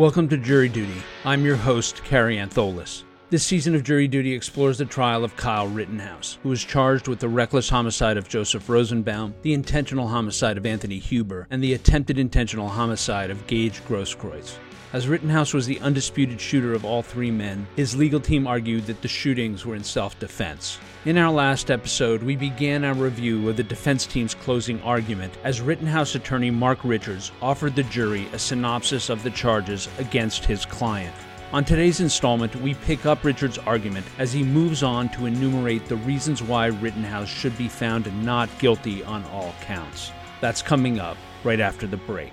Welcome to Jury Duty. I'm your host, Kary Antholis. This season of Jury Duty explores the trial of Kyle Rittenhouse, who was charged with the reckless homicide of Joseph Rosenbaum, the intentional homicide of Anthony Huber, and the attempted intentional homicide of Gage Grosskreutz. As Rittenhouse was the undisputed shooter of all three men, his legal team argued that the shootings were in self defense. In our last episode, we began our review of the defense team's closing argument as Rittenhouse attorney Mark Richards offered the jury a synopsis of the charges against his client. On today's installment, we pick up Richard's argument as he moves on to enumerate the reasons why Rittenhouse should be found not guilty on all counts. That's coming up right after the break.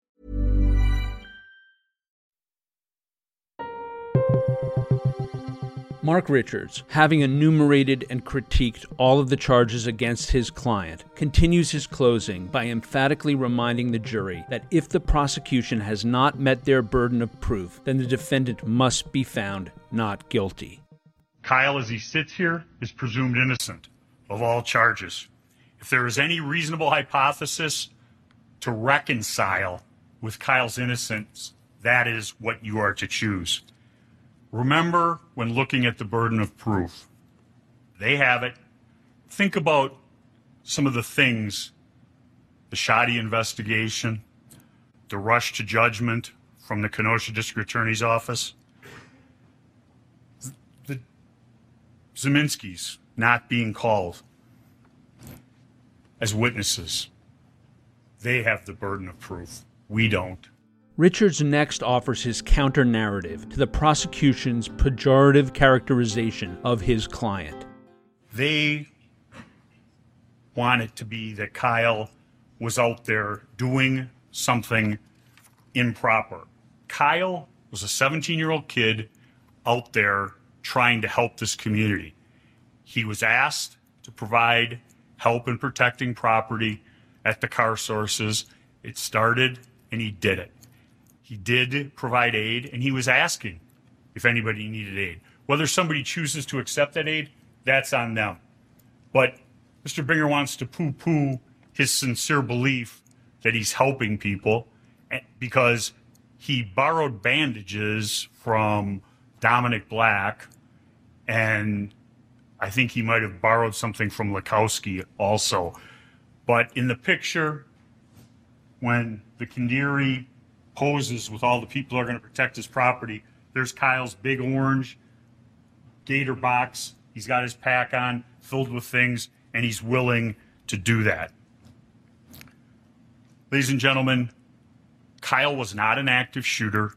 Mark Richards, having enumerated and critiqued all of the charges against his client, continues his closing by emphatically reminding the jury that if the prosecution has not met their burden of proof, then the defendant must be found not guilty. Kyle, as he sits here, is presumed innocent of all charges. If there is any reasonable hypothesis to reconcile with Kyle's innocence, that is what you are to choose. Remember when looking at the burden of proof, they have it. Think about some of the things the shoddy investigation, the rush to judgment from the Kenosha District Attorney's Office, the Ziminskis not being called as witnesses. They have the burden of proof. We don't. Richards next offers his counter narrative to the prosecution's pejorative characterization of his client. They want it to be that Kyle was out there doing something improper. Kyle was a 17 year old kid out there trying to help this community. He was asked to provide help in protecting property at the car sources. It started and he did it. He did provide aid and he was asking if anybody needed aid. Whether somebody chooses to accept that aid, that's on them. But Mr. Binger wants to poo poo his sincere belief that he's helping people eh, because he borrowed bandages from Dominic Black and I think he might have borrowed something from Lackowski also. But in the picture, when the Khindri poses with all the people who are going to protect his property. There's Kyle's big orange gator box. He's got his pack on, filled with things, and he's willing to do that. Ladies and gentlemen, Kyle was not an active shooter.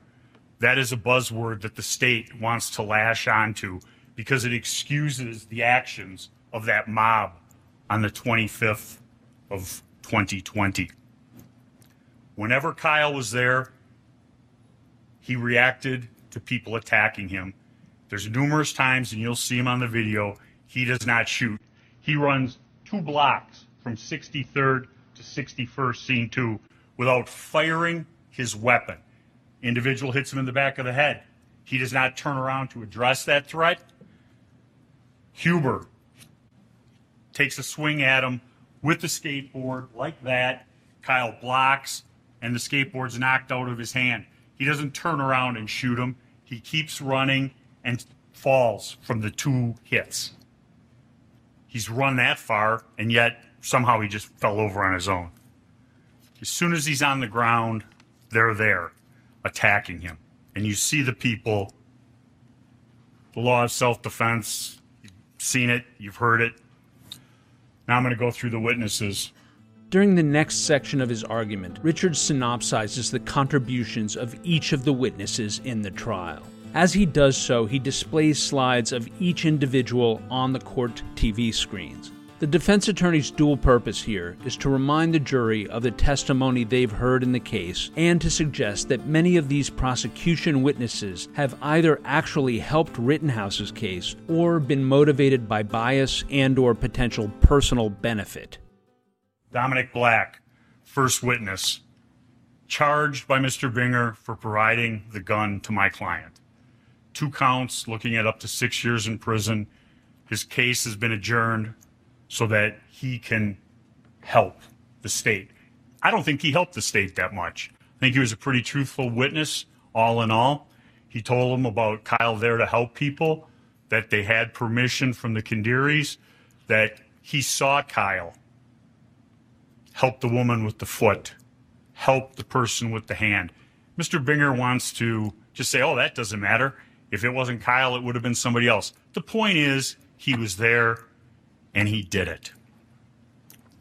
That is a buzzword that the state wants to lash onto because it excuses the actions of that mob on the 25th of 2020. Whenever Kyle was there, he reacted to people attacking him. There's numerous times, and you'll see him on the video, he does not shoot. He runs two blocks from 63rd to 61st, scene two, without firing his weapon. Individual hits him in the back of the head. He does not turn around to address that threat. Huber takes a swing at him with the skateboard like that. Kyle blocks and the skateboard's knocked out of his hand. He doesn't turn around and shoot him. He keeps running and falls from the two hits. He's run that far, and yet somehow he just fell over on his own. As soon as he's on the ground, they're there attacking him. And you see the people. The law of self defense, you've seen it, you've heard it. Now I'm going to go through the witnesses. During the next section of his argument, Richard synopsizes the contributions of each of the witnesses in the trial. As he does so, he displays slides of each individual on the court TV screens. The defense attorney's dual purpose here is to remind the jury of the testimony they've heard in the case and to suggest that many of these prosecution witnesses have either actually helped Rittenhouse's case or been motivated by bias and or potential personal benefit. Dominic Black, first witness, charged by Mr. Binger for providing the gun to my client. Two counts, looking at up to six years in prison. His case has been adjourned so that he can help the state. I don't think he helped the state that much. I think he was a pretty truthful witness, all in all. He told them about Kyle there to help people, that they had permission from the Khindris, that he saw Kyle help the woman with the foot, help the person with the hand. Mr. Binger wants to just say, oh, that doesn't matter. If it wasn't Kyle, it would have been somebody else. The point is, he was there and he did it.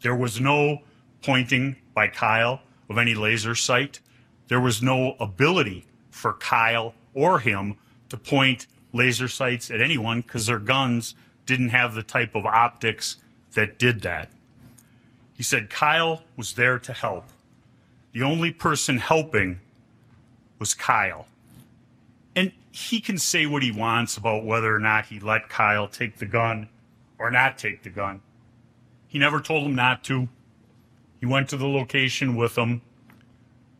There was no pointing by Kyle of any laser sight. There was no ability for Kyle or him to point laser sights at anyone because their guns didn't have the type of optics that did that. He said Kyle was there to help. The only person helping was Kyle. And he can say what he wants about whether or not he let Kyle take the gun or not take the gun. He never told him not to. He went to the location with him.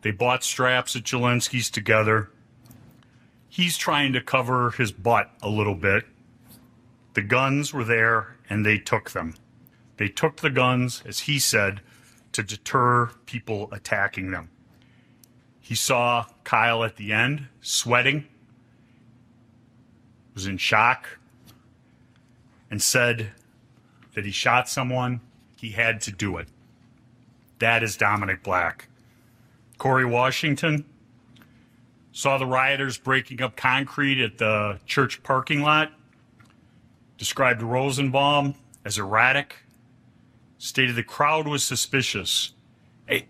They bought straps at Jelensky's together. He's trying to cover his butt a little bit. The guns were there and they took them. They took the guns, as he said, to deter people attacking them. He saw Kyle at the end sweating, was in shock, and said that he shot someone, he had to do it. That is Dominic Black. Koerri Washington saw the rioters breaking up concrete at the church parking lot, described Rosenbaum as erratic, stated the crowd was suspicious. Hey,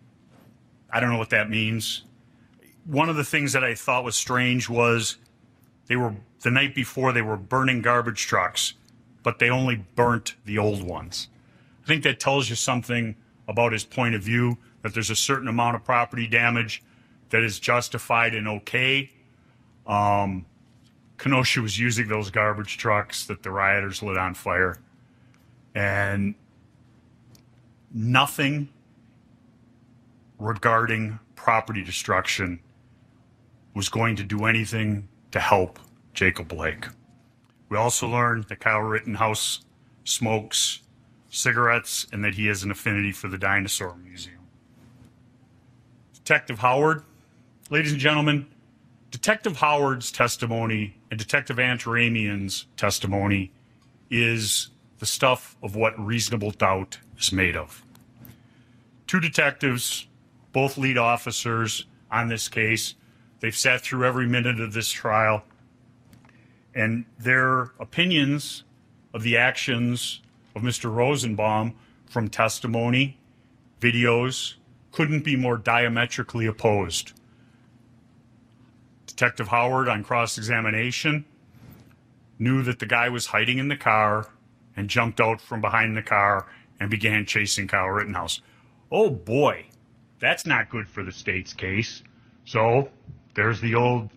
I don't know what that means. One of the things that I thought was strange was they were the night before they were burning garbage trucks but they only burnt the old ones. I think that tells you something about his point of view that there's a certain amount of property damage that is justified and okay. Um, Kenosha was using those garbage trucks that the rioters lit on fire, and nothing regarding property destruction was going to do anything to help Jacob Blake. We also learned that Kyle Rittenhouse smokes cigarettes and that he has an affinity for the Dinosaur Museum. Detective Howard, ladies and gentlemen, Detective Howard's testimony and Detective Antaramian's testimony is the stuff of what reasonable doubt is made of. Two detectives, both lead officers on this case, they've sat through every minute of this trial and their opinions of the actions of Mr. Rosenbaum from testimony, videos, couldn't be more diametrically opposed. Detective Howard, on cross examination, knew that the guy was hiding in the car and jumped out from behind the car and began chasing Kyle Rittenhouse. Oh boy, that's not good for the state's case. So there's the old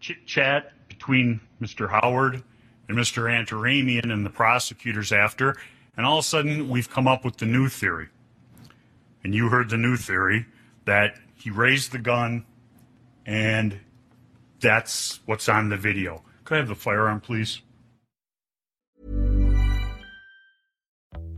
chit chat between Mr. Howard and Mr. Antaramian and the prosecutors after, and all of a sudden we've come up with the new theory. And you heard the new theory that he raised the gun and that's what's on the video. Could I have the firearm, please?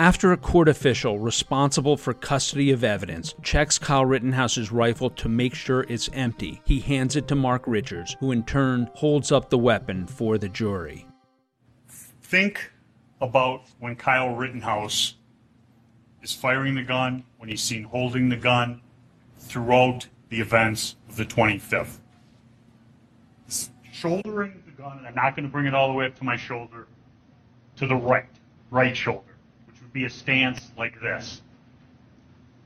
After a court official responsible for custody of evidence checks Kyle Rittenhouse's rifle to make sure it's empty, he hands it to Mark Richards, who in turn holds up the weapon for the jury. Think about when Kyle Rittenhouse is firing the gun, when he's seen holding the gun throughout the events of the 25th. Shouldering the gun, and I'm not going to bring it all the way up to my shoulder, to the right, right shoulder be a stance like this.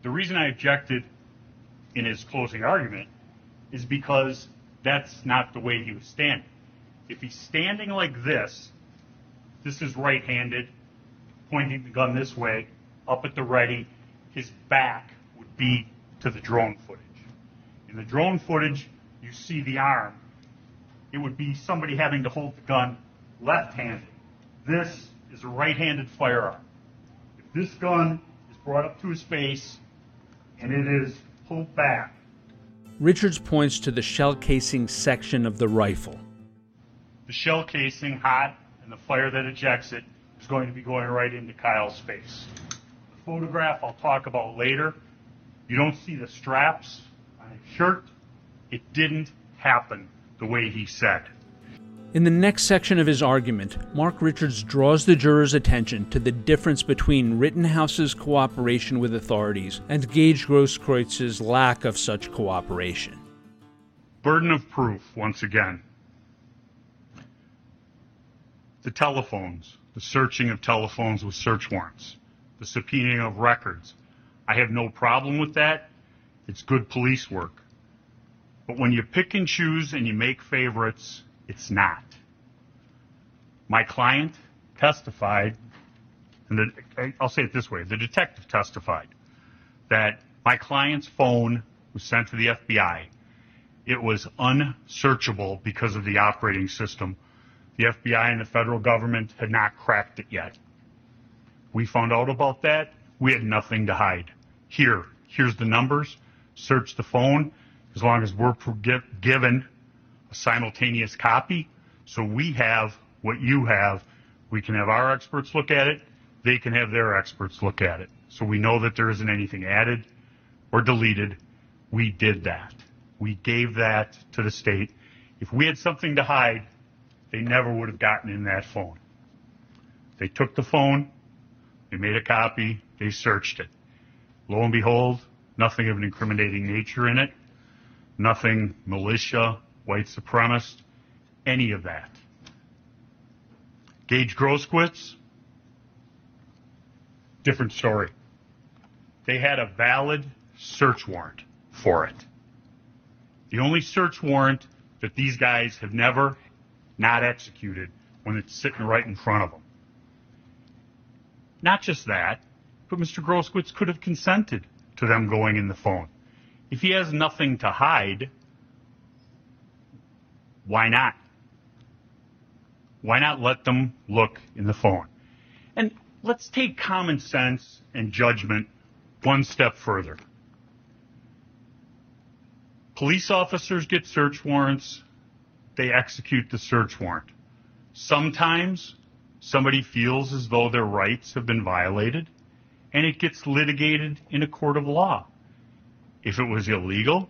The reason I objected in his closing argument is because that's not the way he was standing. If he's standing like this, this is right-handed, pointing the gun this way, up at the ready, his back would be to the drone footage. In the drone footage, you see the arm. It would be somebody having to hold the gun left-handed. This is a right-handed firearm this gun is brought up to his face and it is pulled back. Richards points to the shell casing section of the rifle. The shell casing, hot, and the fire that ejects it is going to be going right into Kyle's face. The photograph I'll talk about later. You don't see the straps on his shirt. It didn't happen the way he said. In the next section of his argument, Mark Richards draws the jurors' attention to the difference between Rittenhouse's cooperation with authorities and Gage Grosskreutz's lack of such cooperation. Burden of proof, once again. The telephones, the searching of telephones with search warrants, the subpoenaing of records. I have no problem with that. It's good police work. But when you pick and choose and you make favorites, it's not. My client testified, and I'll say it this way the detective testified that my client's phone was sent to the FBI. It was unsearchable because of the operating system. The FBI and the federal government had not cracked it yet. We found out about that. We had nothing to hide. Here, here's the numbers. Search the phone. As long as we're given simultaneous copy. So we have what you have. We can have our experts look at it. They can have their experts look at it. So we know that there isn't anything added or deleted. We did that. We gave that to the state. If we had something to hide, they never would have gotten in that phone. They took the phone, they made a copy, they searched it. Lo and behold, nothing of an incriminating nature in it, nothing militia, white supremacist, any of that. Gage Grosskreutz, different story. They had a valid search warrant for it. The only search warrant that these guys have never not executed when it's sitting right in front of them. Not just that, but Mr. Grosskreutz could have consented to them going in the phone. If he has nothing to hide, why not? Why not let them look in the phone? And let's take common sense and judgment one step further. Police officers get search warrants. They execute the search warrant. Sometimes somebody feels as though their rights have been violated and it gets litigated in a court of law. If it was illegal,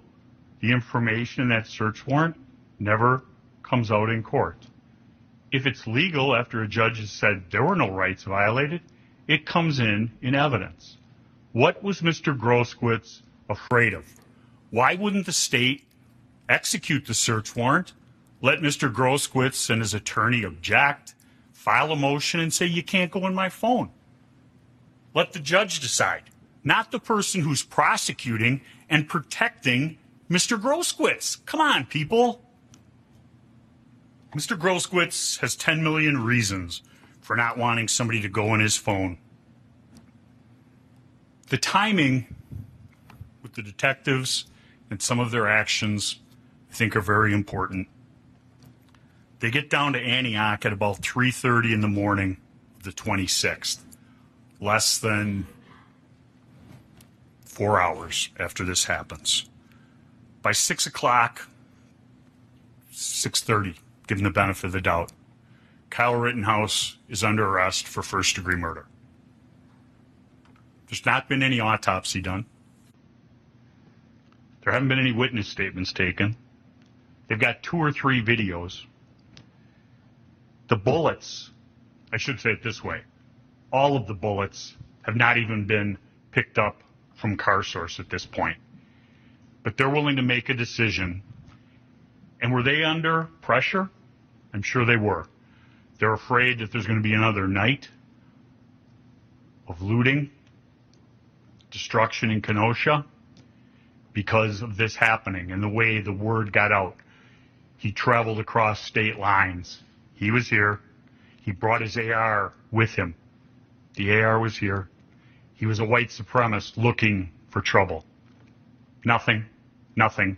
the information in that search warrant never comes out in court. If it's legal after a judge has said there were no rights violated, it comes in in evidence. What was Mr. Grosskreutz afraid of? Why wouldn't the state execute the search warrant, let Mr. Grosskreutz and his attorney object, file a motion and say you can't go in my phone? Let the judge decide, not the person who's prosecuting and protecting Mr. Grosskreutz. Come on, people. Mr. Grosskreutz has 10 million reasons for not wanting somebody to go on his phone. The timing with the detectives and some of their actions, I think, are very important. They get down to Antioch at about 3:30 in the morning of the 26th, less than four hours after this happens. By six o'clock, 6:30, given the benefit of the doubt, Kyle Rittenhouse is under arrest for first degree murder. There's not been any autopsy done. There haven't been any witness statements taken. They've got two or three videos. The bullets, I should say it this way, all of the bullets have not even been picked up from car source at this point. But they're willing to make a decision. And were they under pressure? I'm sure they were. They're afraid that there's going to be another night of looting, destruction in Kenosha because of this happening and the way the word got out. He traveled across state lines. He was here. He brought his AR with him. The AR was here. He was a white supremacist looking for trouble. Nothing. Nothing.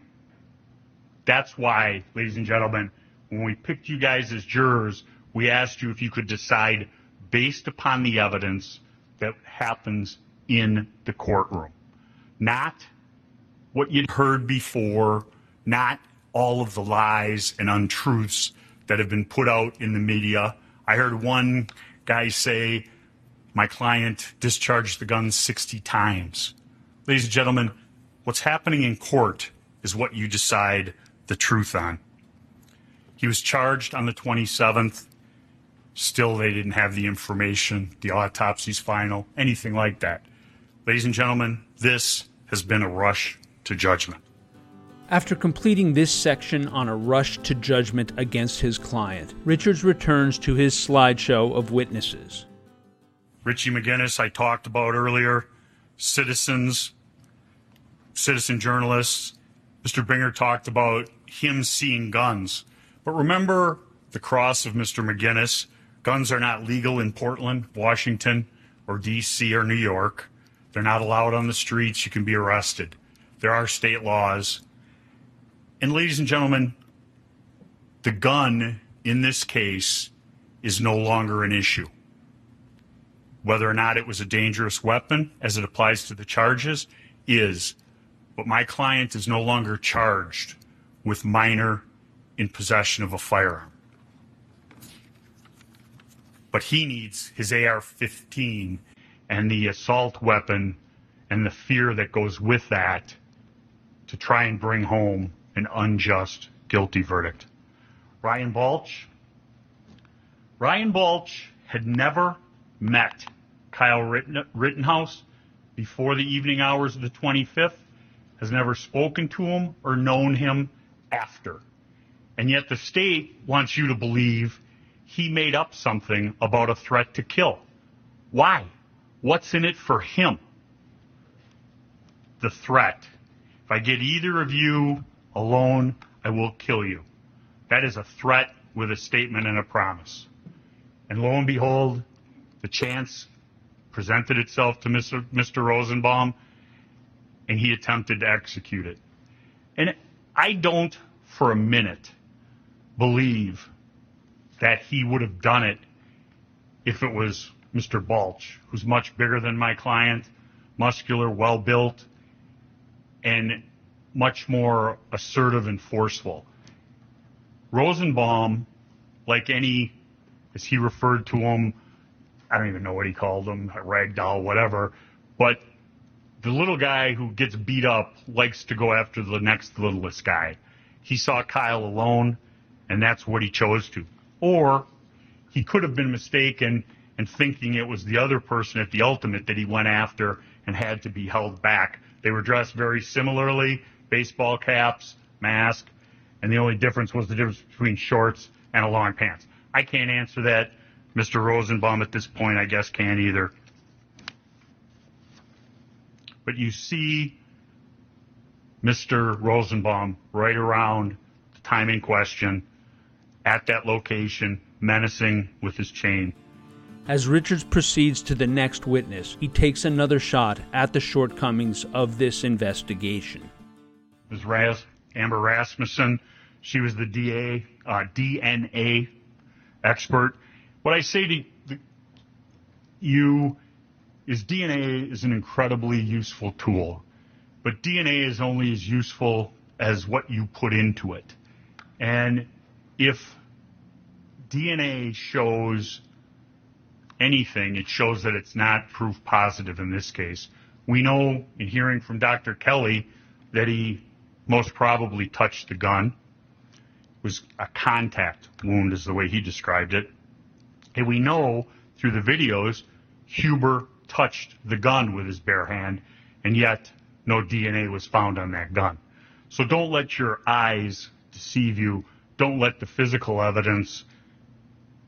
That's why, ladies and gentlemen, when we picked you guys as jurors, we asked you if you could decide based upon the evidence that happens in the courtroom. Not what you'd heard before, not all of the lies and untruths that have been put out in the media. I heard one guy say, My client discharged the gun 60 times. Ladies and gentlemen, what's happening in court is what you decide the truth on. He was charged on the 27th. Still, they didn't have the information, the autopsy's final, anything like that. Ladies and gentlemen, this has been a rush to judgment. After completing this section on a rush to judgment against his client, Richards returns to his slideshow of witnesses. Richie McGinnis, I talked about earlier, citizens, citizen journalists. Mr. Binger talked about him seeing guns. But remember the cross of Mr. McGinnis Guns are not legal in Portland, Washington, or D.C. or New York. They're not allowed on the streets. You can be arrested. There are state laws. And, ladies and gentlemen, the gun in this case is no longer an issue. Whether or not it was a dangerous weapon as it applies to the charges is. But my client is no longer charged with minor in possession of a firearm but he needs his AR 15 and the assault weapon and the fear that goes with that to try and bring home an unjust guilty verdict. Ryan Balch. Ryan Balch had never met Kyle Rittenhouse before the evening hours of the 25th, has never spoken to him or known him after. And yet the state wants you to believe he made up something about a threat to kill. Why? What's in it for him? The threat. If I get either of you alone, I will kill you. That is a threat with a statement and a promise. And lo and behold, the chance presented itself to Mr. Mr. Rosenbaum, and he attempted to execute it. And I don't for a minute believe that he would have done it if it was Mr. Balch, who's much bigger than my client, muscular, well built, and much more assertive and forceful. Rosenbaum, like any, as he referred to him, I don't even know what he called him, a rag doll, whatever, but the little guy who gets beat up likes to go after the next littlest guy. He saw Kyle alone, and that's what he chose to. Or he could have been mistaken and thinking it was the other person at the ultimate that he went after and had to be held back. They were dressed very similarly, baseball caps, mask, and the only difference was the difference between shorts and a long pants. I can't answer that. Mr. Rosenbaum at this point, I guess, can't either. But you see Mr. Rosenbaum right around the time in question at that location, menacing with his chain. As Richards proceeds to the next witness, he takes another shot at the shortcomings of this investigation. Ms. Ras- Amber Rasmussen, she was the DA, uh, DNA expert. What I say to you is DNA is an incredibly useful tool, but DNA is only as useful as what you put into it. And if DNA shows anything, it shows that it's not proof positive in this case. We know in hearing from Dr. Kelley that he most probably touched the gun. It was a contact wound, is the way he described it. And we know through the videos, Huber touched the gun with his bare hand, and yet no DNA was found on that gun. So don't let your eyes deceive you. Don't let the physical evidence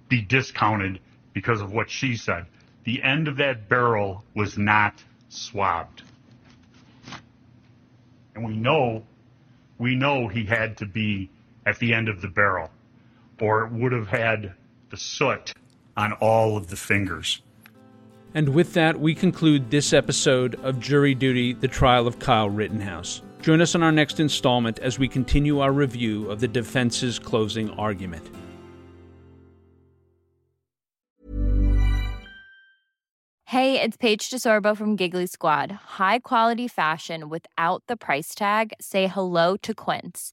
be discounted because of what she said. The end of that barrel was not swabbed. And we know, we know he had to be at the end of the barrel, or it would have had the soot on all of the fingers. And with that, we conclude this episode of Jury Duty The Trial of Kyle Rittenhouse. Join us on our next installment as we continue our review of the defense's closing argument. Hey, it's Paige DeSorbo from Giggly Squad. High quality fashion without the price tag? Say hello to Quince.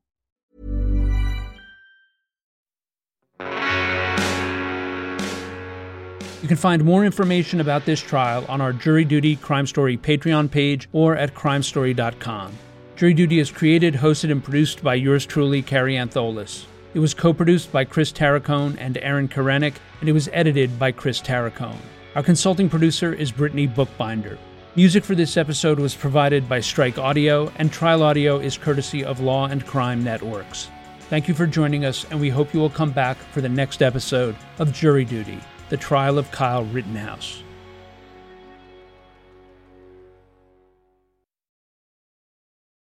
You can find more information about this trial on our Jury Duty Crime Story Patreon page or at crimestory.com. Jury Duty is created, hosted, and produced by yours truly, Kary Antholis. It was co produced by Chris Tarracone and Aaron Karenik, and it was edited by Chris Tarracone. Our consulting producer is Brittany Bookbinder. Music for this episode was provided by Strike Audio, and Trial Audio is courtesy of Law and Crime Networks. Thank you for joining us, and we hope you will come back for the next episode of Jury Duty The Trial of Kyle Rittenhouse.